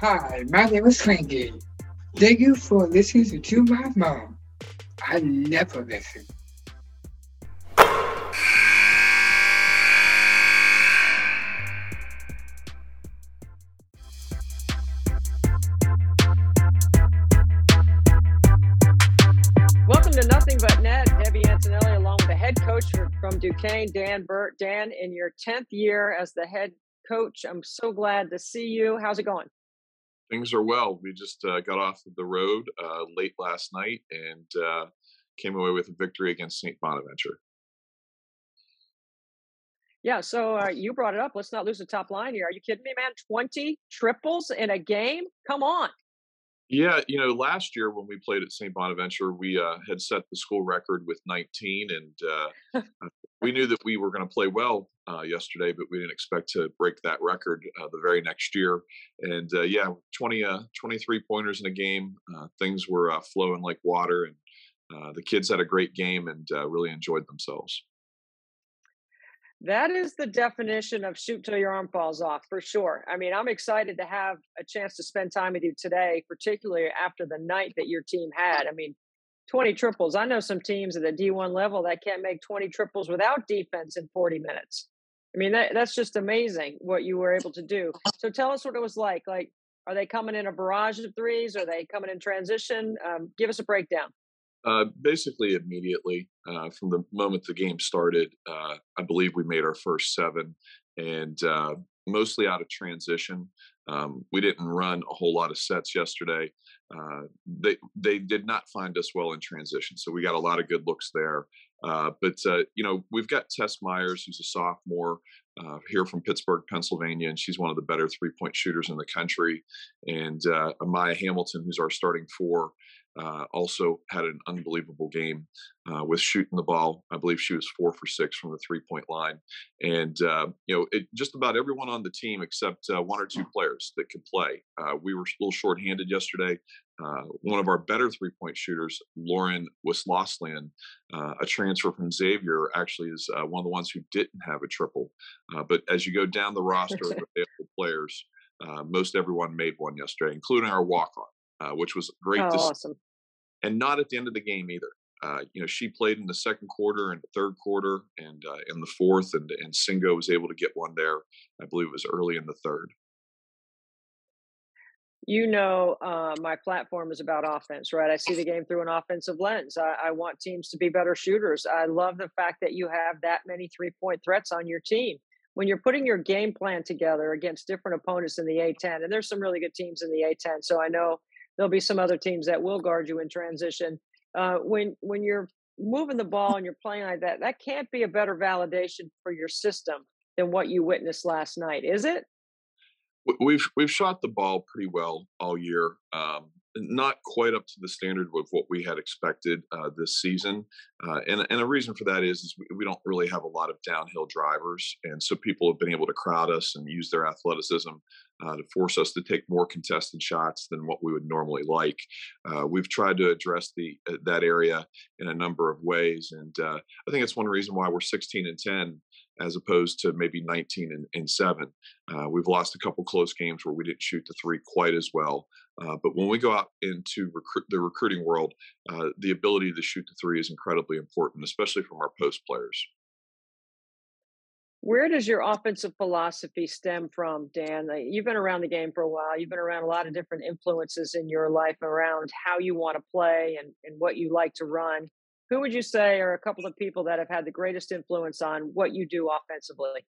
Hi, my name is Frankie. Thank you for listening to my mom. I never listen. Welcome to Nothing But Net. Debbie Antonelli, along with the head coach from Duquesne, Dan Burt. Dan, in your 10th year as the head coach, I'm so glad to see you. How's it going? Things are well. We just uh, got off the road uh, late last night and uh, came away with a victory against St. Bonaventure. Yeah, so uh, you brought it up. Let's not lose the top line here. Are you kidding me, man? 20 triples in a game? Come on. Yeah, you know, last year when we played at St. Bonaventure, we uh, had set the school record with 19, and uh, we knew that we were going to play well uh, yesterday, but we didn't expect to break that record uh, the very next year. And uh, yeah, 20, uh, 23 pointers in a game. things were flowing like water, and the kids had a great game and really enjoyed themselves. That is the definition of shoot till your arm falls off for sure. I mean, I'm excited to have a chance to spend time with you today, particularly after the night that your team had. I mean, 20 triples. I know some teams at the D1 level that can't make 20 triples without defense in 40 minutes. I mean, that, that's just amazing what you were able to do. So tell us what it was like. Like, are they coming in a barrage of threes? Are they coming in transition? Um, give us a breakdown. Uh, basically, immediately uh, from the moment the game started, uh, I believe we made our first seven, and uh, mostly out of transition. Um, we didn't run a whole lot of sets yesterday. Uh, they they did not find us well in transition, so we got a lot of good looks there. Uh, but you know, we've got Tess Myers, who's a sophomore. Uh, here from Pittsburgh, Pennsylvania, and she's one of the better three point shooters in the country. And uh, Amaya Hamilton, who's our starting four, uh, also had an unbelievable game uh, with shooting the ball. I believe she was four for six from the three point line, and uh, you know, it, just about everyone on the team except uh, one or two players that could play. Uh, we were a little shorthanded yesterday. Uh, one of our better three point shooters, Lauren Wasylson, a transfer from Xavier, actually is one of the ones who didn't have a triple. but as you go down the roster of available players, most everyone made one yesterday, including our walk on. Uh, which was great oh, to awesome and not at the end of the game either. Uh, you know, she played in the second quarter and the third quarter and uh, in the fourth, and and Singo was able to get one there. I believe it was early in the third. You know, uh, my platform is about offense, right? I see the game through an offensive lens. I, I want teams to be better shooters. I love the fact that you have that many three point threats on your team. When you're putting your game plan together against different opponents in the A10, and there's some really good teams in the A10, so I know there'll be some other teams that will guard you in transition. Uh, when when you're moving the ball and you're playing like that, that can't be a better validation for your system than what you witnessed last night, is it? We've we've shot the ball pretty well all year. Um, not quite up to the standard of what we had expected uh, this season, uh, and and a reason for that is, is we, we, don't really have a lot of downhill drivers, and so people have been able to crowd us and use their athleticism uh, to force us to take more contested shots than what we would normally like. Uh, we've tried to address the uh, that area in a number of ways, and uh, I think it's one reason why we're 16 and 10 as opposed to maybe 19 and, and 7. Uh, we've lost a couple close games where we didn't shoot the three quite as well. Uh, but when we go out into recruit, the recruiting world, the ability to shoot the three is incredibly important, especially from our post players. Where does your offensive philosophy stem from, Dan? You've been around the game for a while. You've been around a lot of different influences in your life around how you want to play and, and what you like to run. Who would you say are a couple of people that have had the greatest influence on what you do offensively?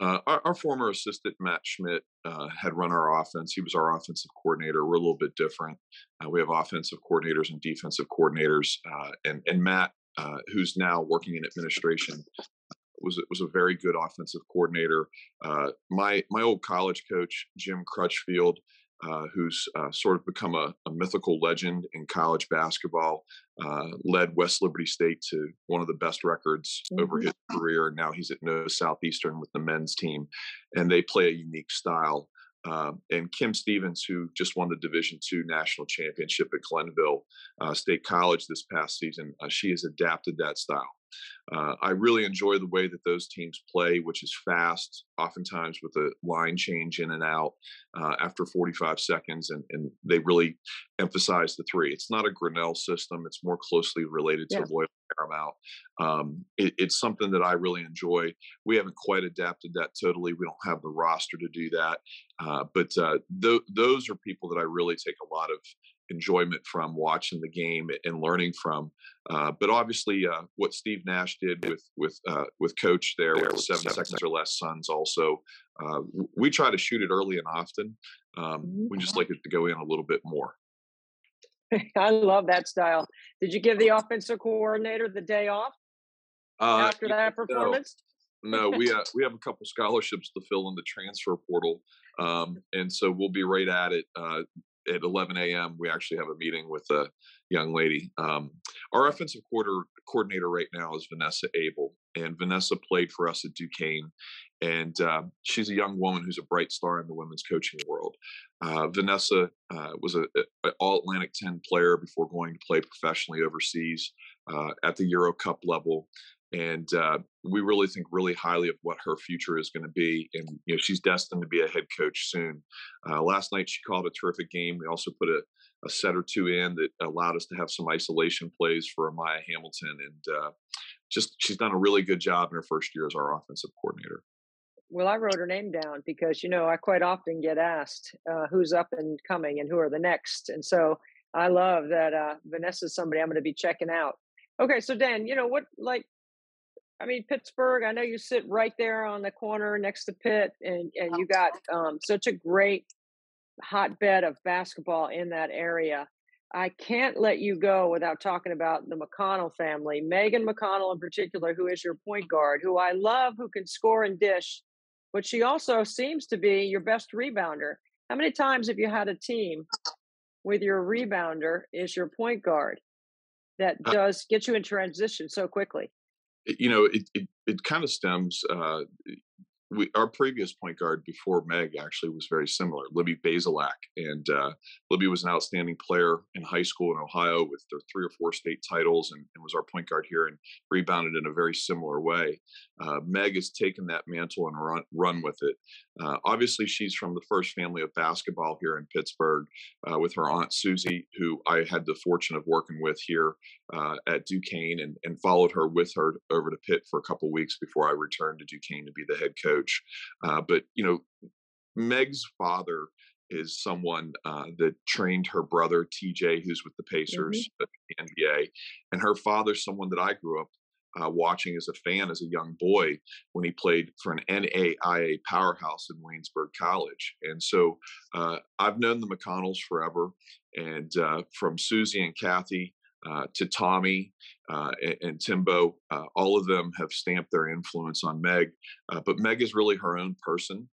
Uh, our, our, former assistant Matt Schmidt uh, had run our offense. He was our offensive coordinator. We're a little bit different. Uh, we have offensive coordinators and defensive coordinators, uh, and and Matt, uh, who's now working in administration, was was a very good offensive coordinator. Uh, my my old college coach Jim Crutchfield uh, who's uh, sort of become a, a, mythical legend in college basketball, uh, led West Liberty State to one of the best records mm-hmm. over his career. Now he's at Nova Southeastern with the men's team, and they play a unique style. Uh, and Kim Stephens, who just won the Division two national championship at Glenville uh, State College this past season, uh, she has adapted that style. Uh, I really enjoy the way that those teams play, which is fast, oftentimes with a line change in and out uh, after 45 seconds, and, and, they really emphasize the three. It's not a Grinnell system; it's more closely related to yeah. Loyola Marymount. Um, it, it's something that I really enjoy. We haven't quite adapted that totally. We don't have the roster to do that, uh, but uh, th- those are people that I really take a lot of enjoyment from watching the game and learning from. Uh, but obviously, uh, what Steve Nash did with with uh, with Coach there with seven, seven seconds or less Suns also, uh, we try to shoot it early and often. Um, we just like it to go in a little bit more. I love that style. Did you give the offensive coordinator the day off uh, after that performance? No, we uh, we have a couple scholarships to fill in the transfer portal, um, and so we'll be right at it at 11 a.m. We actually have a meeting with a young lady. Um, our offensive quarter coordinator right now is Vanessa Abel, and Vanessa played for us at Duquesne, and uh, she's a young woman who's a bright star in the women's coaching world. Uh, Vanessa uh, was a, a, All Atlantic 10 player before going to play professionally overseas uh, at the Euro Cup level and uh, we really think really highly of what her future is going to be. And you know, she's destined to be a head coach soon. Uh, last night she called a terrific game. We also put a, a, set or two in that allowed us to have some isolation plays for Amaya Hamilton, and uh, just she's done a really good job in her first year as our offensive coordinator. Well, I wrote her name down because you know I quite often get asked uh, who's up and coming and who are the next, and so I love that uh, Vanessa's somebody I'm going to be checking out. Okay, so Dan, you know what like I mean, Pittsburgh, I know you sit right there on the corner next to Pitt, and, and you got um, such a great hotbed of basketball in that area. I can't let you go without talking about the McConnell family. Megan McConnell, in particular, who is your point guard, who I love, who can score and dish, but she also seems to be your best rebounder. How many times have you had a team with your rebounder is your point guard that uh does get you in transition so quickly? You know, it it, it kind of stems. Uh, we, our previous point guard before Meg actually was very similar, Libby Bazelak. And uh, Libby was an outstanding player in high school in Ohio with their three or four state titles and, and was our point guard here and rebounded in a very similar way. Uh, Meg has taken that mantle and run, run with it. Uh, obviously, she's from the first family of basketball here in Pittsburgh uh, with her aunt Susie, who I had the fortune of working with here uh, at Duquesne and, and followed her with her over to Pitt for a couple weeks before I returned to Duquesne to be the head coach. Uh, but, you know, Meg's father is someone uh, that trained her brother TJ, who's with the Pacers mm-hmm. the NBA, and her father's someone that I grew up uh, watching as a fan as a young boy when he played for an NAIA powerhouse in Waynesburg College. And so uh, I've known the McConnells forever, and uh, from Susie and Kathy. Uh, to Tommy uh, and, Timbo, uh, all of them have stamped their influence on Meg. but Meg is really her own person,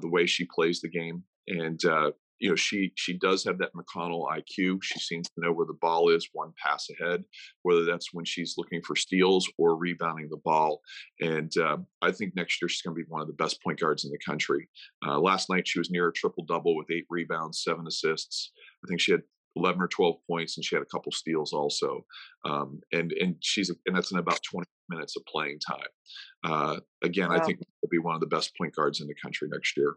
the way she plays the game. And you know she she does have that McConnell IQ. She seems to know where the ball is one pass ahead, whether that's when she's looking for steals or rebounding the ball. And uh, I think next year she's going to be one of the best point guards in the country. Uh, last night she was near a triple double with eight rebounds, seven assists. I think she had 11 or 12 points and she had a couple steals also um, and and she's and that's in about 20 minutes of playing time uh, again wow. i think will be one of the best point guards in the country next year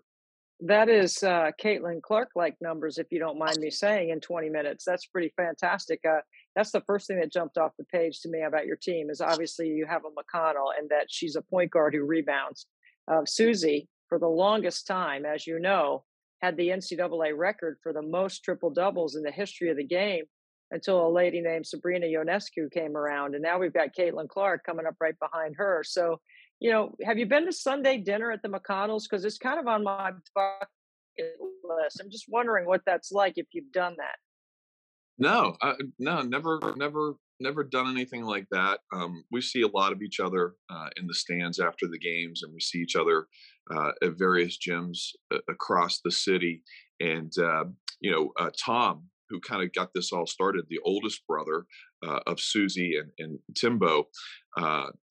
that is uh, Caitlin Clark like numbers, if you don't mind me saying, in 20 minutes. That's pretty fantastic. Uh, that's the first thing that jumped off the page to me about your team is obviously you have a McConnell and that she's a point guard who rebounds. Uh, Susie, for the longest time, as you know, had the NCAA record for the most triple doubles in the history of the game until a lady named Sabrina Ionescu came around. And now we've got Caitlin Clark coming up right behind her. So you know, have you been to Sunday dinner at the McConnells? Because it's kind of on my bucket list. I'm just wondering what that's like if you've done that. No, uh, no, never, never, never done anything like that. Um, we see a lot of each other uh, in the stands after the games, and we see each other uh, at various gyms uh, across the city. And uh, you know, uh, Tom, who kind of got this all started, the oldest brother of Susie and, and Timbo,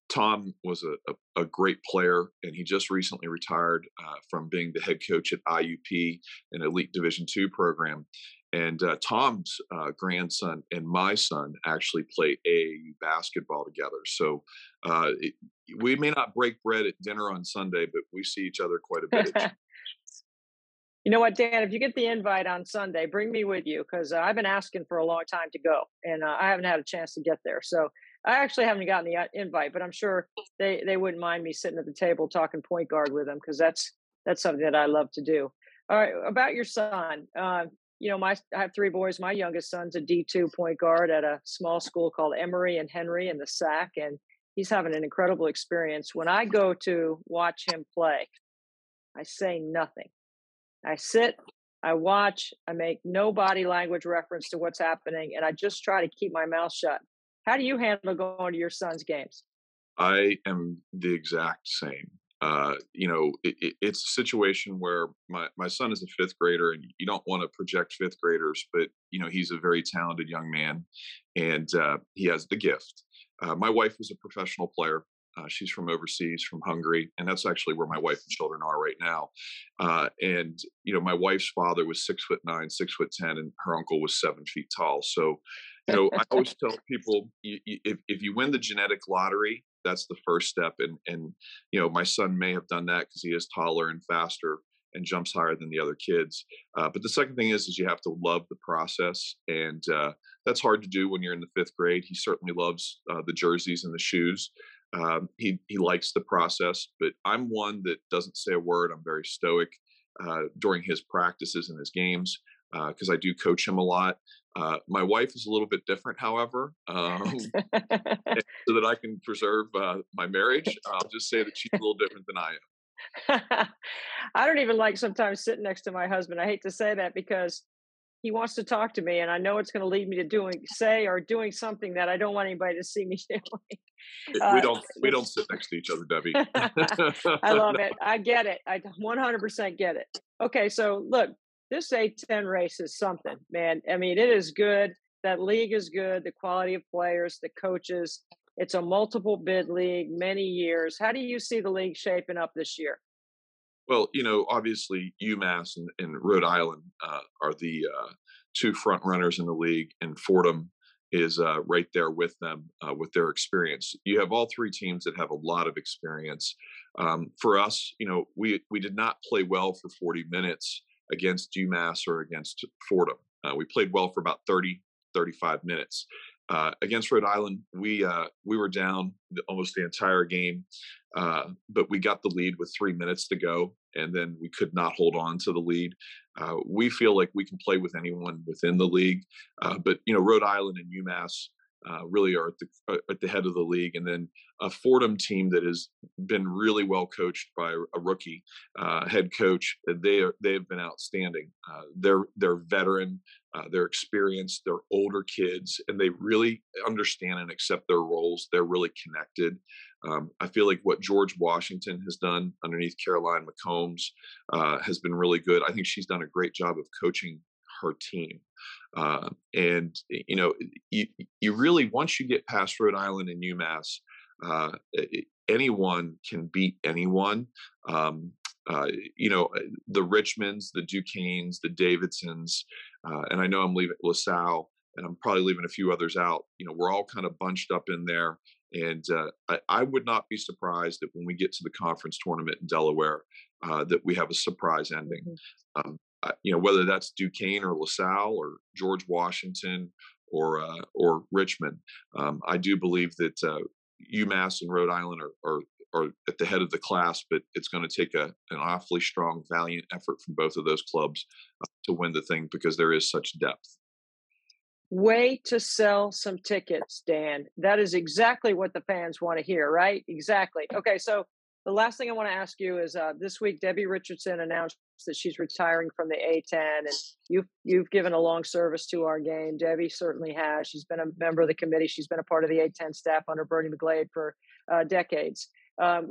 Tom was a, a, a, great player, and he just recently retired uh, from being the head coach at IUP, an elite Division two program. And uh, Tom's uh, grandson and my son actually play AAU basketball together. So uh, it, we may not break bread at dinner on Sunday, but we see each other quite a bit. you know what, Dan? If you get the invite on Sunday, bring me with you because uh, I've been asking for a long time to go, and uh, I haven't had a chance to get there. So I actually haven't gotten the uh, invite, but I'm sure they they wouldn't mind me sitting at the table talking point guard with them because that's that's something that I love to do. All right, about your son. Uh, you know, my I have three boys. My youngest son's a D two point guard at a small school called Emory and Henry in the SAC, and he's having an incredible experience. When I go to watch him play, I say nothing. I sit, I watch, I make no body language reference to what's happening, and I just try to keep my mouth shut. How do you handle going to your son's games? I am the exact same. Uh, you know, it, it, it's a situation where my, my son is a fifth grader, and you don't want to project fifth graders, but you know he's a very talented young man, and uh, he has the gift. Uh, my wife was a professional player. Uh, she's from overseas, from Hungary, and that's actually where my wife and children are right now. Uh, and you know, my wife's father was six foot nine, six foot ten, and her uncle was seven feet tall. So, you know, I always tell people you, you, if if you win the genetic lottery, that's the first step. And and you know, my son may have done that because he is taller and faster and jumps higher than the other kids. Uh, but the second thing is, is you have to love the process, and uh, that's hard to do when you're in the fifth grade. He certainly loves uh, the jerseys and the shoes. Um, he he likes the process, but I'm one that doesn't say a word. I'm very stoic uh, during his practices and his games because uh, I do coach him a lot. Uh, my wife is a little bit different, however, um, so that I can preserve uh, my marriage. I'll just say that she's a little different than I am. I don't even like sometimes sitting next to my husband. I hate to say that because he wants to talk to me, and I know it's going to lead me to doing, say, or doing something that I don't want anybody to see me doing. Uh, we don't we don't sit next to each other, Debbie. I love it. I get it. I 100% get it. Okay, so look, this A10 race is something, man. I mean, it is good. That league is good. The quality of players, the coaches. It's a multiple bid league, many years. How do you see the league shaping up this year? Well, you know, obviously UMass and, and Rhode Island uh, are the uh, two front runners in the league, and Fordham is uh, right there with them uh, with their experience. You have all three teams that have a lot of experience. Um, for us, you know, we we did not play well for 40 minutes against UMass or against Fordham. Uh, we played well for about 30, 35 minutes. Uh, against Rhode Island, we uh, we were down the, almost the entire game, uh, but we got the lead with three minutes to go, and then we could not hold on to the lead. Uh, we feel like we can play with anyone within the league, uh, but you know Rhode Island and UMass uh, really are at the uh, at the head of the league, and then a Fordham team that has been really well coached by a rookie uh, head coach. They are, they have been outstanding. Uh, they're they're veteran, uh, they're experienced, they're older kids, and they really understand and accept their roles. They're really connected. Um, I feel like what George Washington has done underneath Caroline McCombs uh, has been really good. I think she's done a great job of coaching her team. Uh, and you know, you, you really once you get past Rhode Island and UMass, uh, anyone can beat anyone. Um, uh, you know, uh, the Richmonds, the Duquesnes, the Davidsons, uh, and I know I'm leaving LaSalle, and I'm probably leaving a few others out. You know, we're all kind of bunched up in there. And uh, I, I, would not be surprised that when we get to the conference tournament in Delaware, that we have a surprise ending. Mm-hmm. Um, you know, whether that's Duquesne or LaSalle or George Washington or uh, or Richmond. Um, I do believe that uh, UMass and Rhode Island are, are are at the head of the class, but it's going to take a an awfully strong, valiant effort from both of those clubs uh, to win the thing because there is such depth. Way to sell some tickets, Dan. That is exactly what the fans want to hear, right? Exactly. Okay, so the last thing I want to ask you is uh, this week Debbie Richardson announced that she's retiring from the A10, and you've you've given a long service to our game. Debbie certainly has. She's been a member of the committee. She's been a part of the A10 staff under Bernie McGlade for uh, decades. Um,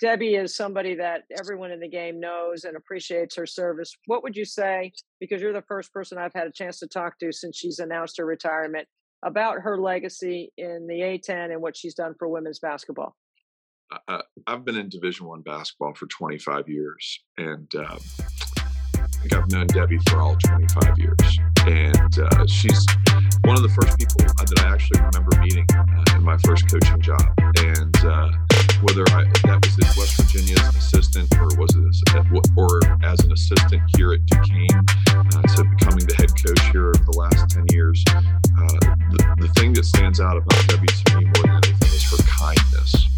Debbie is somebody that everyone in the game knows and appreciates her service. What would you say, because you're the first person I've had a chance to talk to since she's announced her retirement, about her legacy in the A10 and what she's done for women's basketball? Uh, I've been in Division One basketball for 25 years, and uh, think I've known Debbie for all 25 years, and uh, she's one of the first people that I actually remember meeting uh, in my first coaching job. And uh, whether I, that was at West Virginia as an assistant, or was it or as an assistant here at Duquesne, uh, to becoming the head coach here over the last 10 years, uh, the, the thing that stands out about Debbie to me more than anything is her kindness.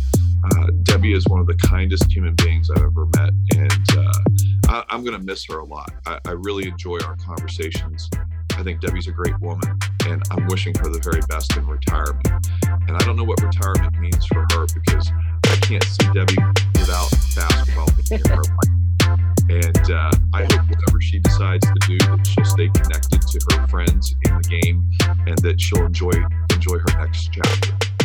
Uh, Debbie is one of the kindest human beings I've ever met, and uh, I, am going to miss her a lot. I, I, really enjoy our conversations. I think Debbie's a great woman, and I'm wishing her the very best in retirement. And I don't know what retirement means for her because I can't see Debbie without basketball in her life. And uh, I hope whatever she decides to do, that she'll stay connected to her friends in the game, and that she'll enjoy enjoy her next chapter.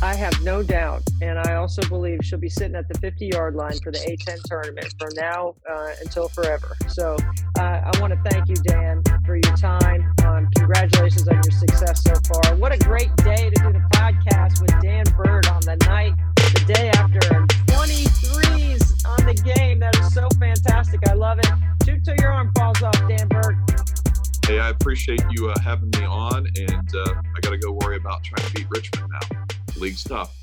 I have no doubt, and I also believe she'll be sitting at the 50 yard line for the A10 tournament from now uh, until forever. So uh, I want to thank you, Dan, for your time. Um, congratulations on your success so far. What a great day to do the podcast with Dan Burt on the night, the day after 23s on the game. That is so fantastic. I love it. Shoot till your arm falls off, Dan Burt. Hey, I appreciate you uh, having me on, and uh, I got to go worry about trying to beat Richmond now league stuff.